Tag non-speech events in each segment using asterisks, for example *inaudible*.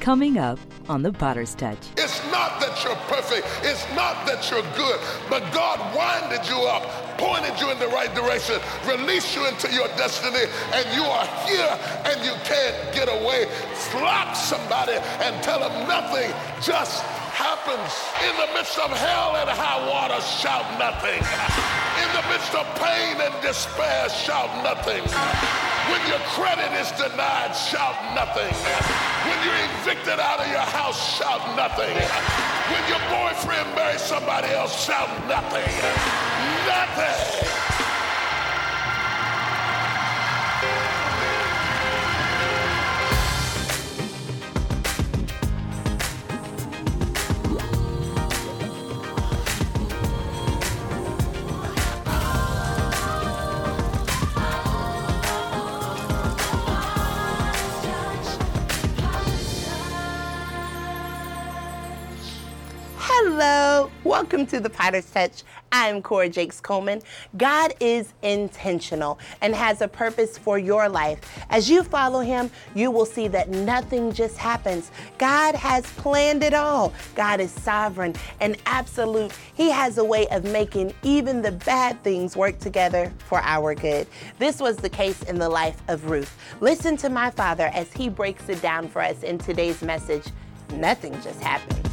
Coming up on The Potter's Touch. It's not that you're perfect, it's not that you're good, but God winded you up, pointed you in the right direction, released you into your destiny, and you are here and you can't get away. Slap somebody and tell them nothing just happens. In the midst of hell and high water, shout nothing. In the midst of pain and despair, shout nothing. When your credit is denied, shout nothing. You're evicted out of your house, shout nothing. When your boyfriend marries somebody else, shout nothing. Nothing. Welcome to the Potter's Touch. I'm Cora Jakes Coleman. God is intentional and has a purpose for your life. As you follow Him, you will see that nothing just happens. God has planned it all. God is sovereign and absolute. He has a way of making even the bad things work together for our good. This was the case in the life of Ruth. Listen to my father as he breaks it down for us in today's message. Nothing just happens.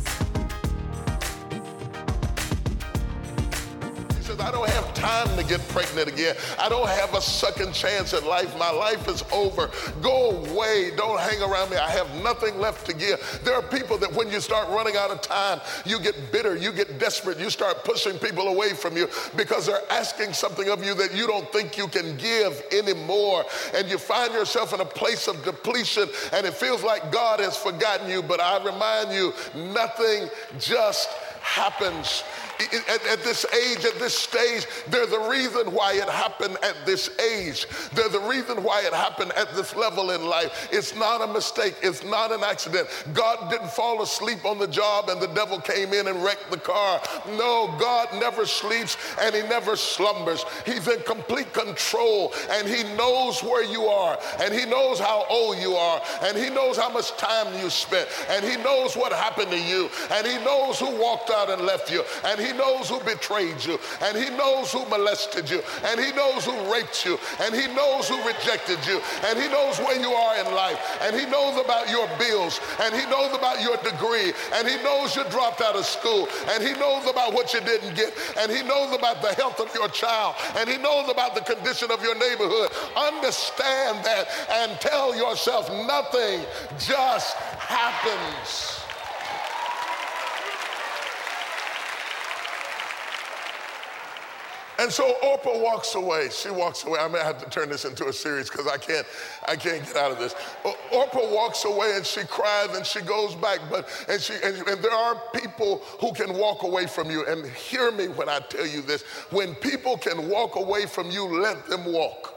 Says, I don't have time to get pregnant again. I don't have a second chance at life. My life is over. Go away. Don't hang around me. I have nothing left to give. There are people that when you start running out of time, you get bitter, you get desperate, you start pushing people away from you because they're asking something of you that you don't think you can give anymore. And you find yourself in a place of depletion and it feels like God has forgotten you. But I remind you, nothing just happens at, at, this age, at this stage, they're the reason why it happened at this age. They're the reason why it happened at this level in life. It's not a mistake, it's not an accident. God didn't fall asleep on the job and the devil came in and wrecked the car. No, God never sleeps and he never slumbers. He's in complete control and he knows where you are and he knows how old you are and he knows how much time you spent and he knows what happened to you and he knows who walked out and left you and he he knows who betrayed you, and He knows who molested you, and He knows who raped you, and He knows who rejected you, and He knows where you are in life, and He knows about your bills, and He knows about your degree, and He knows you dropped out of school, and He knows about what you didn't get, and He knows about the health of your child, and He knows about the condition of your neighborhood. Understand that and tell yourself nothing just happens. And so Orpah walks away. She walks away. I may have to turn this into a series because I can't, I can't get out of this. Orpah walks away and she cries and she goes back. But and she and, and there are people who can walk away from you. And hear me when I tell you this: when people can walk away from you, let them walk.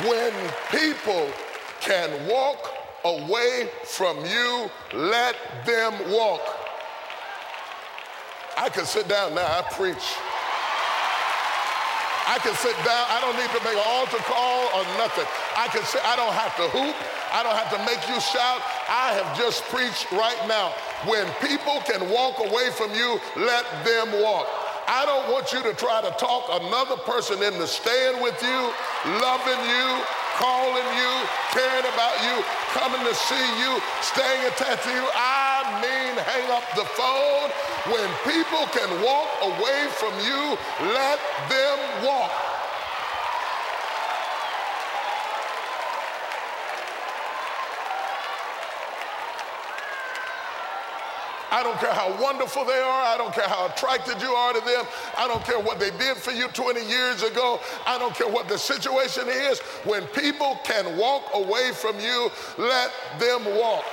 When people can walk away from you, let them walk. I can sit down now, I preach. I can sit down, I don't need to make an altar call or nothing. I can sit, I don't have to hoop, I don't have to make you shout. I have just preached right now. When people can walk away from you, let them walk. I don't want you to try to talk another person into staying with you, loving you, calling you, caring about you, coming to see you, staying attached to you. I mean, hang up the phone. When people can walk away from you, let them walk. I don't care how wonderful they are. I don't care how attracted you are to them. I don't care what they did for you 20 years ago. I don't care what the situation is. When people can walk away from you, let them walk.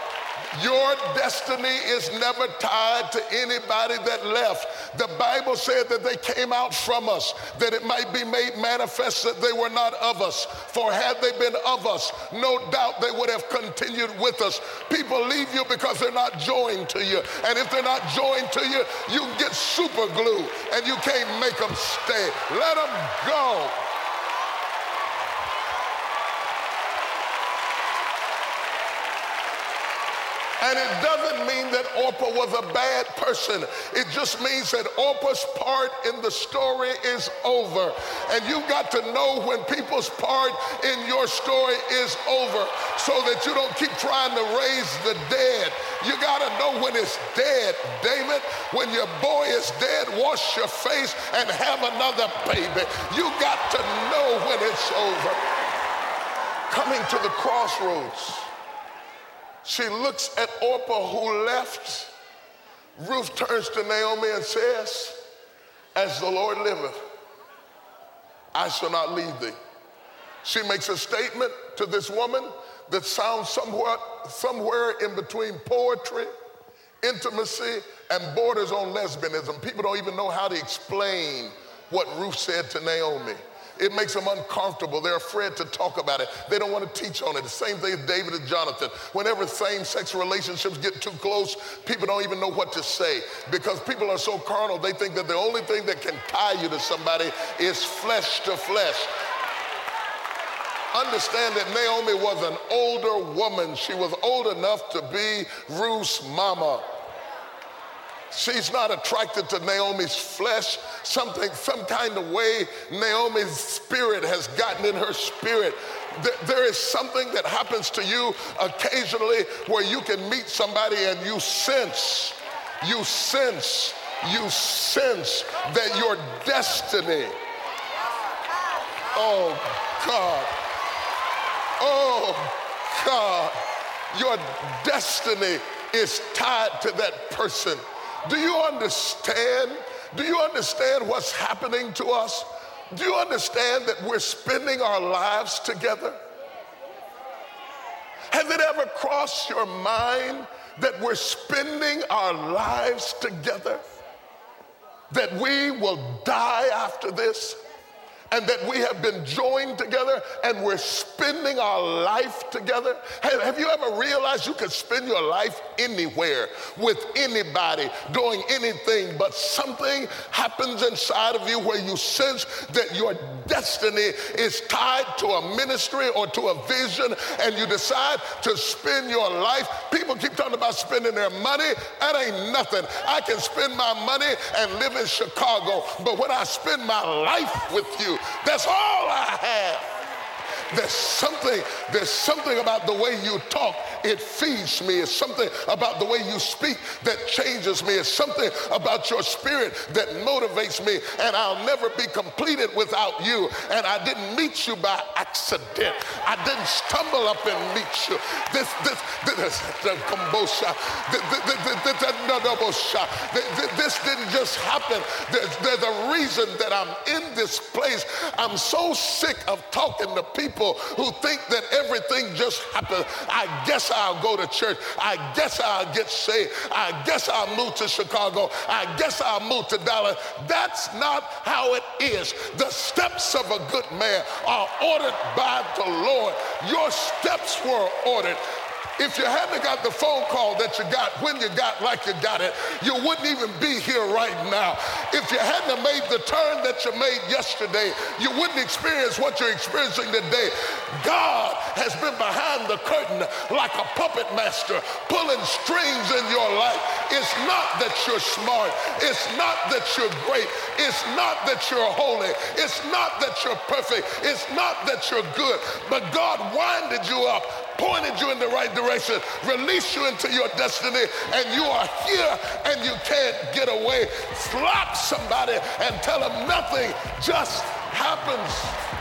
Your destiny is never tied to anybody that left. The Bible said that they came out from us, that it might be made manifest that they were not of us. For had they been of us, no doubt they would have continued with us. People leave you because they're not joined to you. And if they're not joined to you, you get super glue and you can't make them stay. Let them go. And it doesn't mean that Orpah was a bad person. It just means that Orpah's part in the story is over. And you've got to know when people's part in your story is over so that you don't keep trying to raise the dead. You got to know when it's dead, David. When your boy is dead, wash your face and have another baby. You got to know when it's over. Coming to the crossroads she looks at Orpah who left. Ruth turns to Naomi and says, As the Lord liveth, I shall not leave thee. She makes a statement to this woman that sounds somewhat, somewhere in between poetry, intimacy, and borders on lesbianism. People don't even know how to explain what Ruth said to Naomi. It makes them uncomfortable. They're afraid to talk about it. They don't want to teach on it. The same thing as David and Jonathan. Whenever same sex relationships get too close, people don't even know what to say because people are so carnal, they think that the only thing that can tie you to somebody is flesh to flesh. Understand that Naomi was an older woman. She was old enough to be Ruth's mama. She's not attracted to Naomi's flesh. Something, some kind of way, Naomi's spirit has gotten in her spirit. There is something that happens to you occasionally where you can meet somebody and you sense, you sense, you sense that your destiny. Oh God. Oh God. Your destiny is tied to that person. Do you understand? Do you understand what's happening to us? Do you understand that we're spending our lives together? Has it ever crossed your mind that we're spending our lives together? That we will die after this? And that we have been joined together and we're spending our life together. Have, have you ever realized you can spend your life anywhere with anybody doing anything, but something happens inside of you where you sense that your destiny is tied to a ministry or to a vision and you decide to spend your life. People keep talking about spending their money. That ain't nothing. I can spend my money and live in Chicago, but when I spend my life with you, that's all I have. There's something, there's something about the way you talk. It feeds me. It's something about the way you speak that changes me. It's something about your spirit that motivates me. And I'll never be completed without you. And I didn't meet you by accident. I didn't stumble up and meet you. This, this, this, this didn't just happen. There's, there's a reason that I'm in this place. I'm so sick of talking to people people who think that everything just happens. I guess I'll go to church. I guess I'll get saved. I guess I'll move to Chicago. I guess I'll move to Dallas. That's not how it is. The steps of a good man are ordered by the Lord. Your steps were ordered. If you hadn't got the phone call that you got when you got like you got it, you wouldn't even be here right now. If you hadn't made the turn that you made yesterday, you wouldn't experience what you're experiencing today. God has been behind the curtain like a puppet master, pulling strings in your life. It's not that you're smart. It's not that you're great. It's not that you're holy. It's not that you're perfect. It's not that you're good. But God winded you up pointed you in the right direction, released you into your destiny, and you are here and you can't get away. Slap somebody and tell them nothing just happens.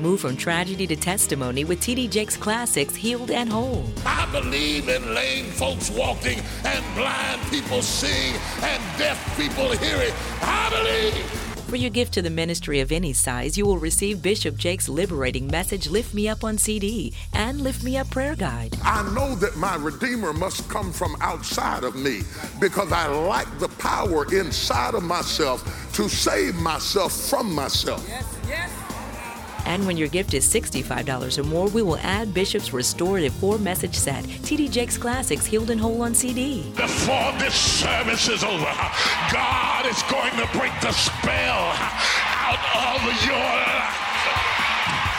Move from tragedy to testimony with TD Jakes Classics Healed and Whole. I believe in lame folks walking and blind people seeing and deaf people hearing. I believe For your gift to the ministry of any size, you will receive Bishop Jakes' liberating message, Lift Me Up on CD, and Lift Me Up prayer guide. I know that my Redeemer must come from outside of me because I lack the power inside of myself to save myself from myself. Yes. And when your gift is $65 or more, we will add Bishop's restorative four message set, TD Jakes Classics Healed and Whole on CD. Before this service is over, God is going to break the spell out of your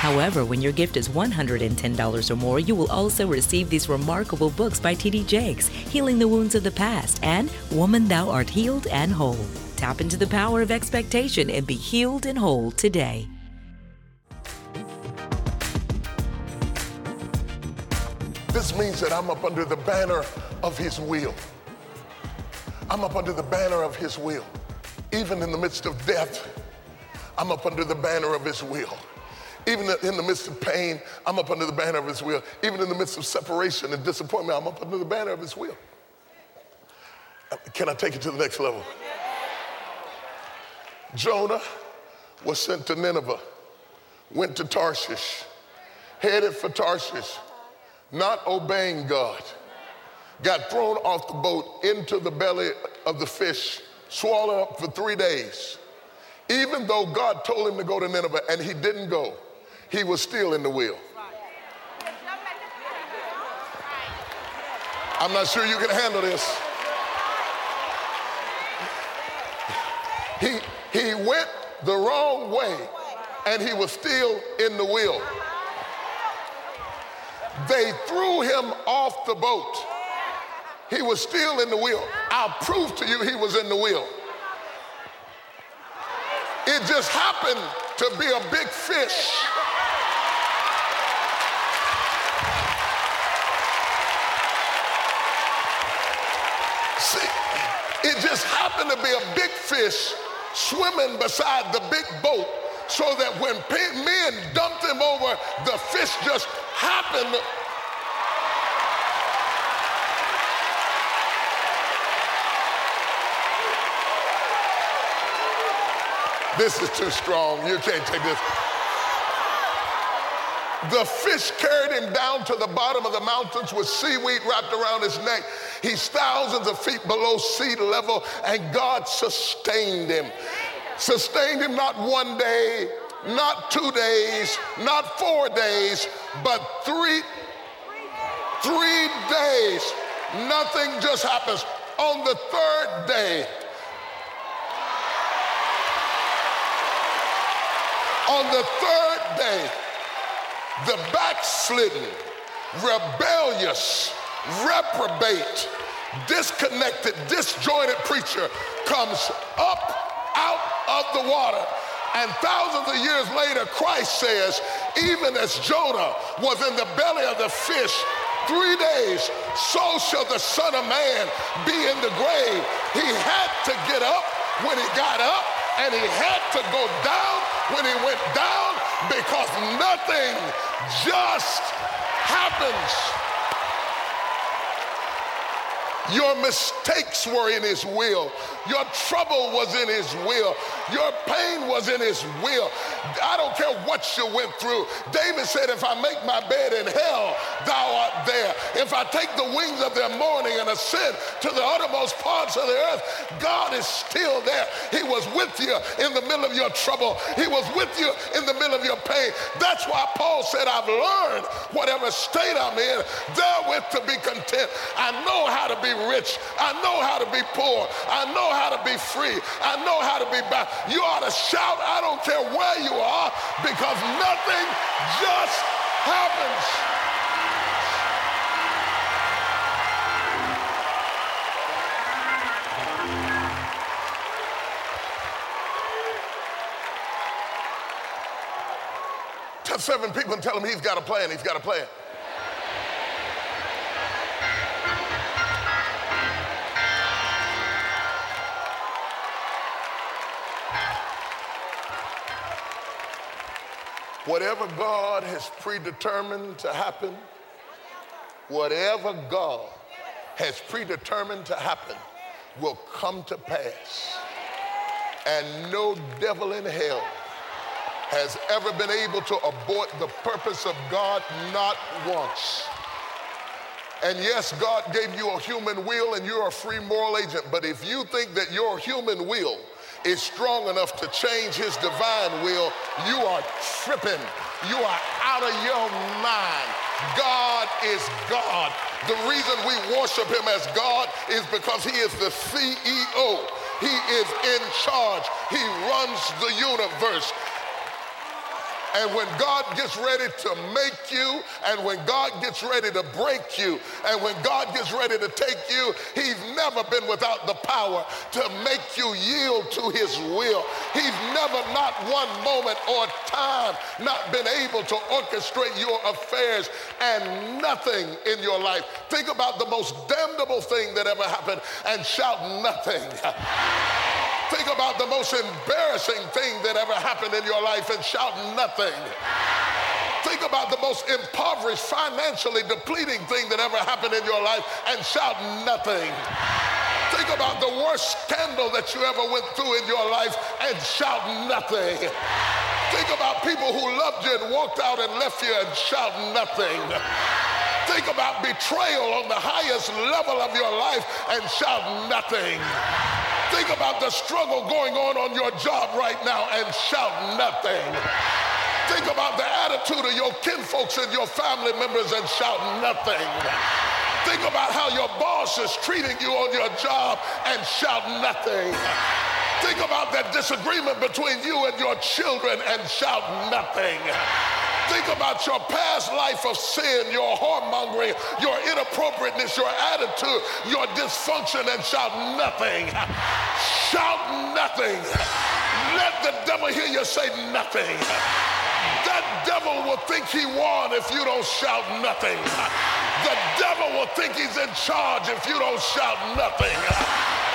However, when your gift is $110 or more, you will also receive these remarkable books by T.D. Jakes Healing the Wounds of the Past and Woman, Thou Art Healed and Whole. Tap into the power of expectation and be healed and whole today. This means that I'm up under the banner of His will. I'm up under the banner of His will. Even in the midst of death, I'm up under the banner of His will. Even in the midst of pain, I'm up under the banner of His will. Even in the midst of separation and disappointment, I'm up under the banner of His will. Can I take it to the next level? Jonah was sent to Nineveh, went to Tarshish, headed for Tarshish not obeying God, got thrown off the boat into the belly of the fish, swallowed up for three days. Even though God told him to go to Nineveh and he didn't go, he was still in the wheel. I'm not sure you can handle this. He, he went the wrong way and he was still in the wheel. They threw him off the boat. He was still in the wheel. I'll prove to you he was in the wheel. It just happened to be a big fish. See, it just happened to be a big fish swimming beside the big boat so that when men dumped him over, the fish just happened This is too strong. You can't take this. The fish carried him down to the bottom of the mountains with seaweed wrapped around his neck. He's thousands of feet below sea level, and God sustained him. Sustained him not one day, not two days, not four days, but three, three days. Nothing just happens. On the third day, on the third day, the backslidden, rebellious, reprobate, disconnected, disjointed preacher comes up out of the water and thousands of years later, Christ says, even as Jonah was in the belly of the fish three days, so shall the Son of Man be in the grave. He had to get up when he got up, and he had to go down when he went down because nothing just happens. Your mistakes were in his will. Your trouble was in his will. Your pain was in his will. I don't care what you went through. David said, If I make my bed in hell, thou art there. If I take the wings of their morning and ascend to the uttermost parts of the earth, God is still there. He was with you in the middle of your trouble, He was with you in the middle of your pain. That's why Paul said, I've learned whatever state I'm in, therewith to be content. I know how to be rich. I know how to be poor. I know how to be free. I know how to be bound. You ought to shout, I don't care where you are, because nothing just happens. Seven people and tell them he's got a plan. He's got a plan. Whatever God has predetermined to happen, whatever God has predetermined to happen will come to pass. And no devil in hell has ever been able to abort the purpose of God, not once. And yes, God gave you a human will and you're a free moral agent. But if you think that your human will is strong enough to change his divine will, you are tripping. You are out of your mind. God is God. The reason we worship him as God is because he is the CEO. He is in charge. He runs the universe. And when God gets ready to make you, and when God gets ready to break you, and when God gets ready to take you, He's never been without the power to make you yield to His will. He's never, not one moment or time, not been able to orchestrate your affairs and nothing in your life. Think about the most damnable thing that ever happened and shout nothing. *laughs* Think about the most embarrassing thing that ever happened in your life and shout nothing. Think about the most impoverished, financially depleting thing that ever happened in your life and shout nothing. Think about the worst scandal that you ever went through in your life and shout nothing. Think about people who loved you and walked out and left you and shout nothing. Think about betrayal on the highest level of your life and shout nothing. Think about the struggle going on on your job right now and shout nothing. Think about the attitude of your kinfolks and your family members and shout nothing. Think about how your boss is treating you on your job and shout nothing. Think about that disagreement between you and your children and shout nothing. Think about your past life of sin, your whoremongering, your inappropriateness, your attitude, your dysfunction, and shout nothing. Shout nothing. Let the devil hear you say nothing. That devil will think he won if you don't shout nothing. The devil will think he's in charge if you don't shout nothing.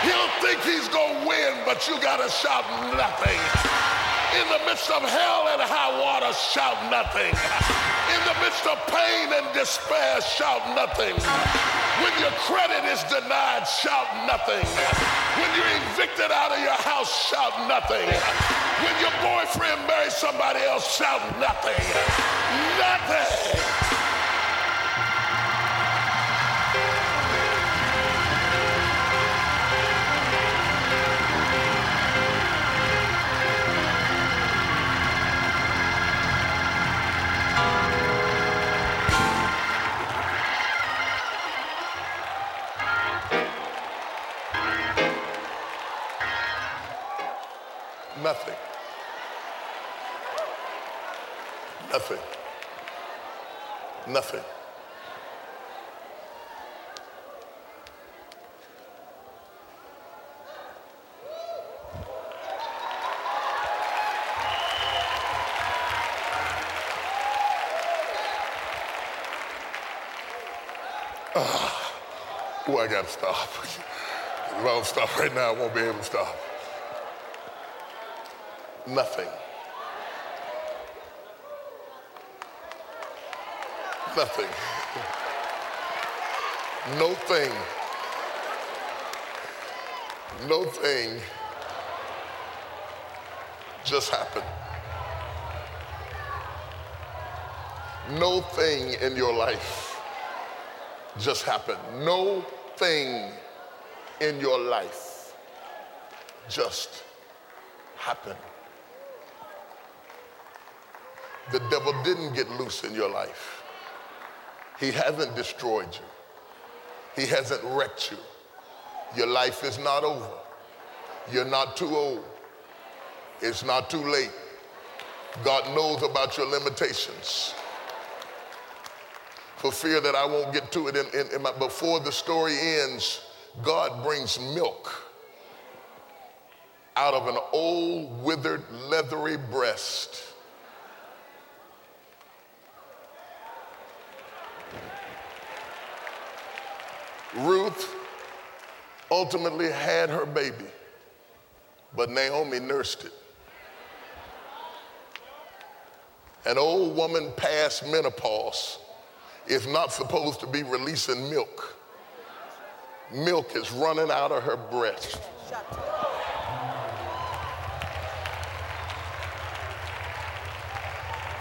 He'll think he's to win, but you got to shout nothing. In the midst of hell and high water, shout nothing. In the midst of pain and despair, shout nothing. When your credit is denied, shout nothing. When you're evicted out of your house, shout nothing. When your boyfriend marries somebody else, shout nothing. Nothing. Nothing. Oh, I gotta stop. if I don't stop right now, I won't be able to stop nothing. Nothing. No thing. No thing just happened. No thing in your life just happened. No thing in your life just happened. The devil didn't get loose in your life. He hasn't destroyed you. He hasn't wrecked you. Your life is not over. You're not too old. It's not too late. God knows about your limitations. For fear that I won't get to it in, in, in my, before the story ends, God brings milk out of an old, withered, leathery breast Ruth ultimately had her baby, but Naomi nursed it. An old woman past menopause is not supposed to be releasing milk. Milk is running out of her breast.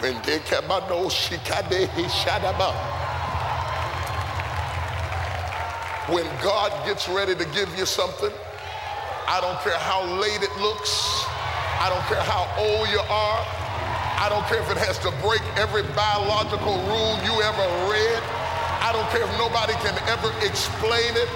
They she When God gets ready to give you something, I don't care how late it looks. I don't care how old you are. I don't care if it has to break every biological rule you ever read. I don't care if nobody can ever explain it.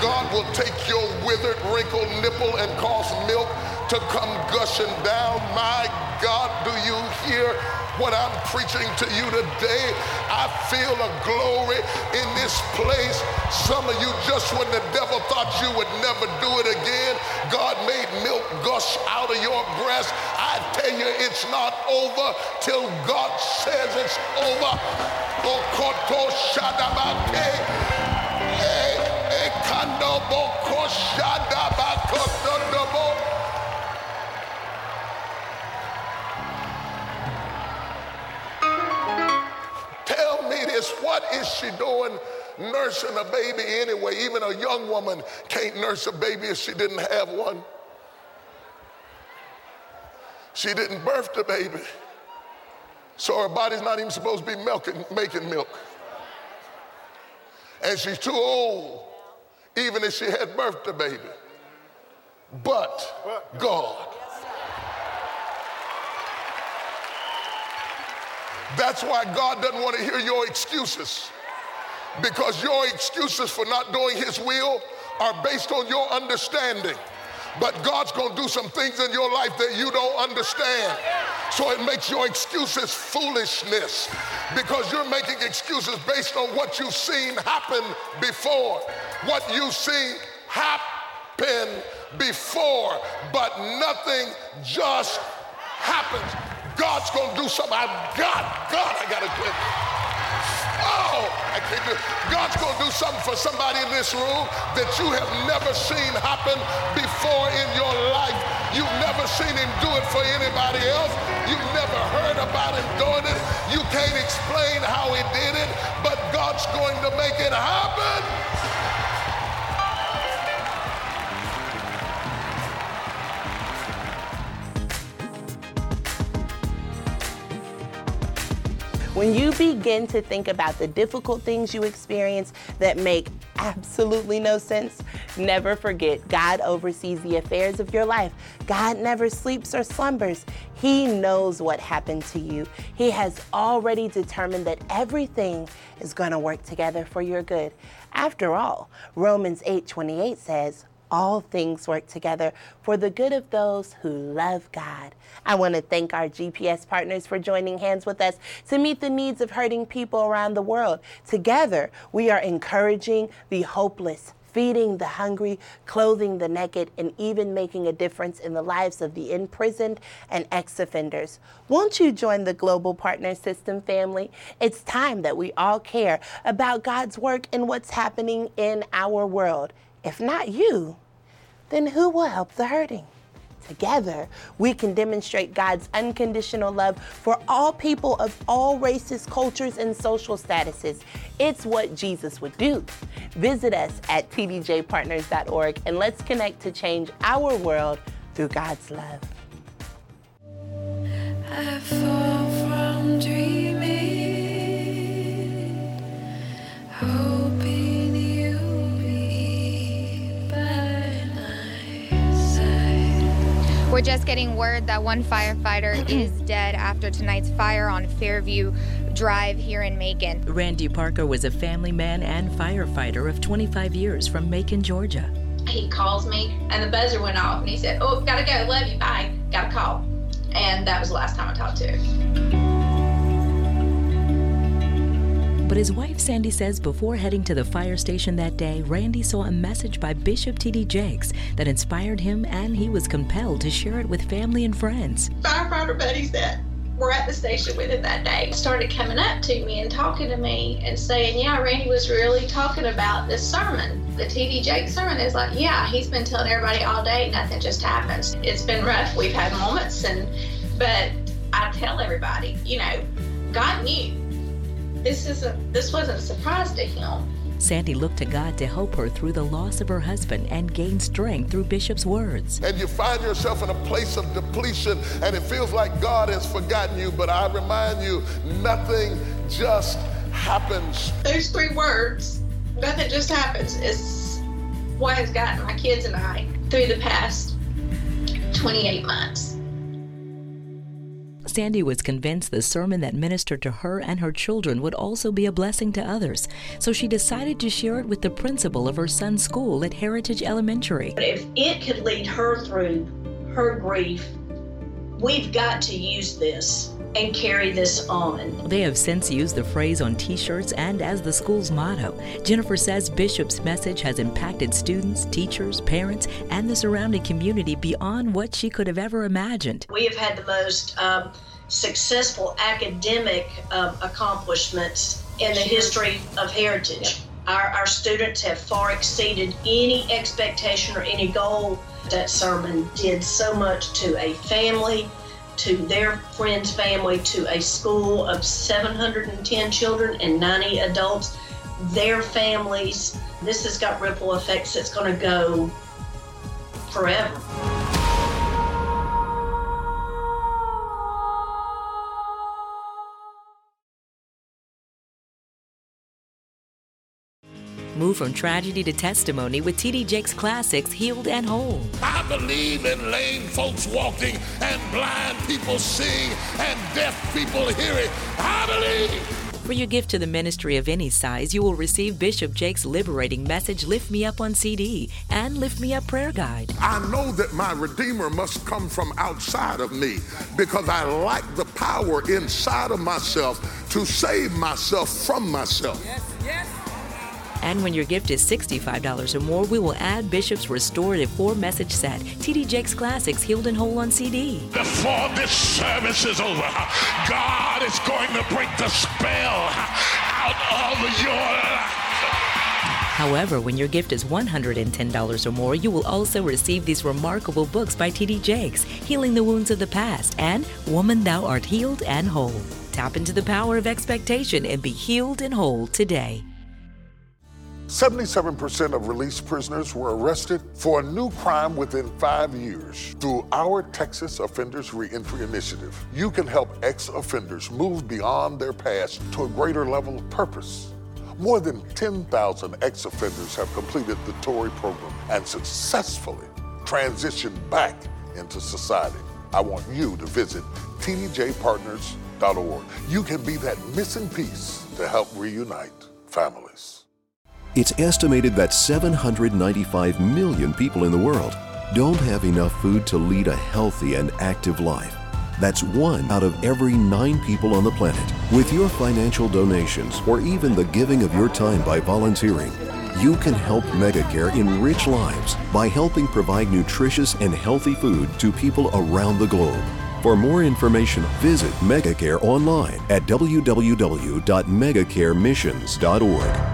God will take your withered, wrinkled nipple and cause milk to come gushing down. My God, do you hear what I'm preaching to you today. I feel a glory in this place. Some of you, just when the devil thought you would never do it again, God made milk gush out of your breast. I tell you, it's not over till God says it's over. Okoto. Ekanobo koshadabakotodobo. Eh, is she doing nursing a baby anyway? Even a young woman can't nurse a baby if she didn't have one. She didn't birth the baby. So her body's not even supposed to be milking, making milk. And she's too old, even if she had birthed the baby. But God That's why God doesn't want to hear your excuses. Because your excuses for not doing His will are based on your understanding. But God's going to do some things in your life that you don't understand. So it makes your excuses foolishness because you're making excuses based on what you've seen happen before. What you've seen happen before, but nothing just happens. God's to do something. I've got, God, I got to quit. Oh, I can't do God's to do something for somebody in this room that you have never seen happen before in your life. You've never seen him do it for anybody else. You've never heard about him doing it. You can't explain how he did it, but God's going to make it happen. When you begin to think about the difficult things you experience that make absolutely no sense, never forget God oversees the affairs of your life. God never sleeps or slumbers. He knows what happened to you. He has already determined that everything is going to work together for your good. After all, Romans 8:28 says, all things work together for the good of those who love God. I want to thank our GPS partners for joining hands with us to meet the needs of hurting people around the world. Together, we are encouraging the hopeless, feeding the hungry, clothing the naked, and even making a difference in the lives of the imprisoned and ex offenders. Won't you join the Global Partner System family? It's time that we all care about God's work and what's happening in our world. If not you, then who will help the hurting? Together, we can demonstrate God's unconditional love for all people of all races, cultures, and social statuses. It's what Jesus would do. Visit us at tdjpartners.org and let's connect to change our world through God's love. We're just getting word that one firefighter *clears throat* is dead after tonight's fire on Fairview Drive here in Macon. Randy Parker was a family man and firefighter of 25 years from Macon, Georgia. He calls me and the buzzer went off and he said, Oh, gotta go, love you, bye, Gotta call. And that was the last time I talked to him. But his wife Sandy says before heading to the fire station that day, Randy saw a message by Bishop T.D. Jakes that inspired him and he was compelled to share it with family and friends. Firefighter buddies that were at the station with him that day started coming up to me and talking to me and saying, Yeah, Randy was really talking about this sermon, the T.D. Jakes sermon. It's like, Yeah, he's been telling everybody all day, nothing just happens. It's been rough. We've had moments, and but I tell everybody, you know, God knew this isn't this wasn't a surprise to him Sandy looked to God to help her through the loss of her husband and gain strength through Bishop's words. And you find yourself in a place of depletion and it feels like God has forgotten you, but I remind you, nothing just happens. Those three words, nothing just happens, is what has gotten my kids and I through the past 28 months. Sandy was convinced the sermon that ministered to her and her children would also be a blessing to others, so she decided to share it with the principal of her son's school at Heritage Elementary. If it could lead her through her grief, we've got to use this and carry this on. They have since used the phrase on t shirts and as the school's motto. Jennifer says Bishop's message has impacted students, teachers, parents, and the surrounding community beyond what she could have ever imagined. We have had the most um, successful academic um, accomplishments in the history of Heritage. Our, our students have far exceeded any expectation or any goal. That sermon did so much to a family, to their friend's family, to a school of 710 children and 90 adults, their families. This has got ripple effects that's going to go forever. Move from tragedy to testimony with TD Jakes Classics Healed and Whole. I believe in lame folks walking and blind people seeing and deaf people hearing. I believe. For your gift to the ministry of any size, you will receive Bishop Jakes' liberating message, Lift Me Up on CD, and Lift Me Up prayer guide. I know that my Redeemer must come from outside of me because I lack the power inside of myself to save myself from myself. Yes. And when your gift is $65 or more, we will add Bishop's restorative four message set, TD Jakes Classics Healed and Whole on CD. Before this service is over, God is going to break the spell out of your life. However, when your gift is $110 or more, you will also receive these remarkable books by T.D. Jakes Healing the Wounds of the Past and Woman, Thou Art Healed and Whole. Tap into the power of expectation and be healed and whole today. 77% of released prisoners were arrested for a new crime within five years. Through our Texas Offenders Reentry Initiative, you can help ex offenders move beyond their past to a greater level of purpose. More than 10,000 ex offenders have completed the TORI program and successfully transitioned back into society. I want you to visit tdjpartners.org. You can be that missing piece to help reunite families. It's estimated that 795 million people in the world don't have enough food to lead a healthy and active life. That's one out of every nine people on the planet. With your financial donations or even the giving of your time by volunteering, you can help Megacare enrich lives by helping provide nutritious and healthy food to people around the globe. For more information, visit Megacare online at www.megacaremissions.org.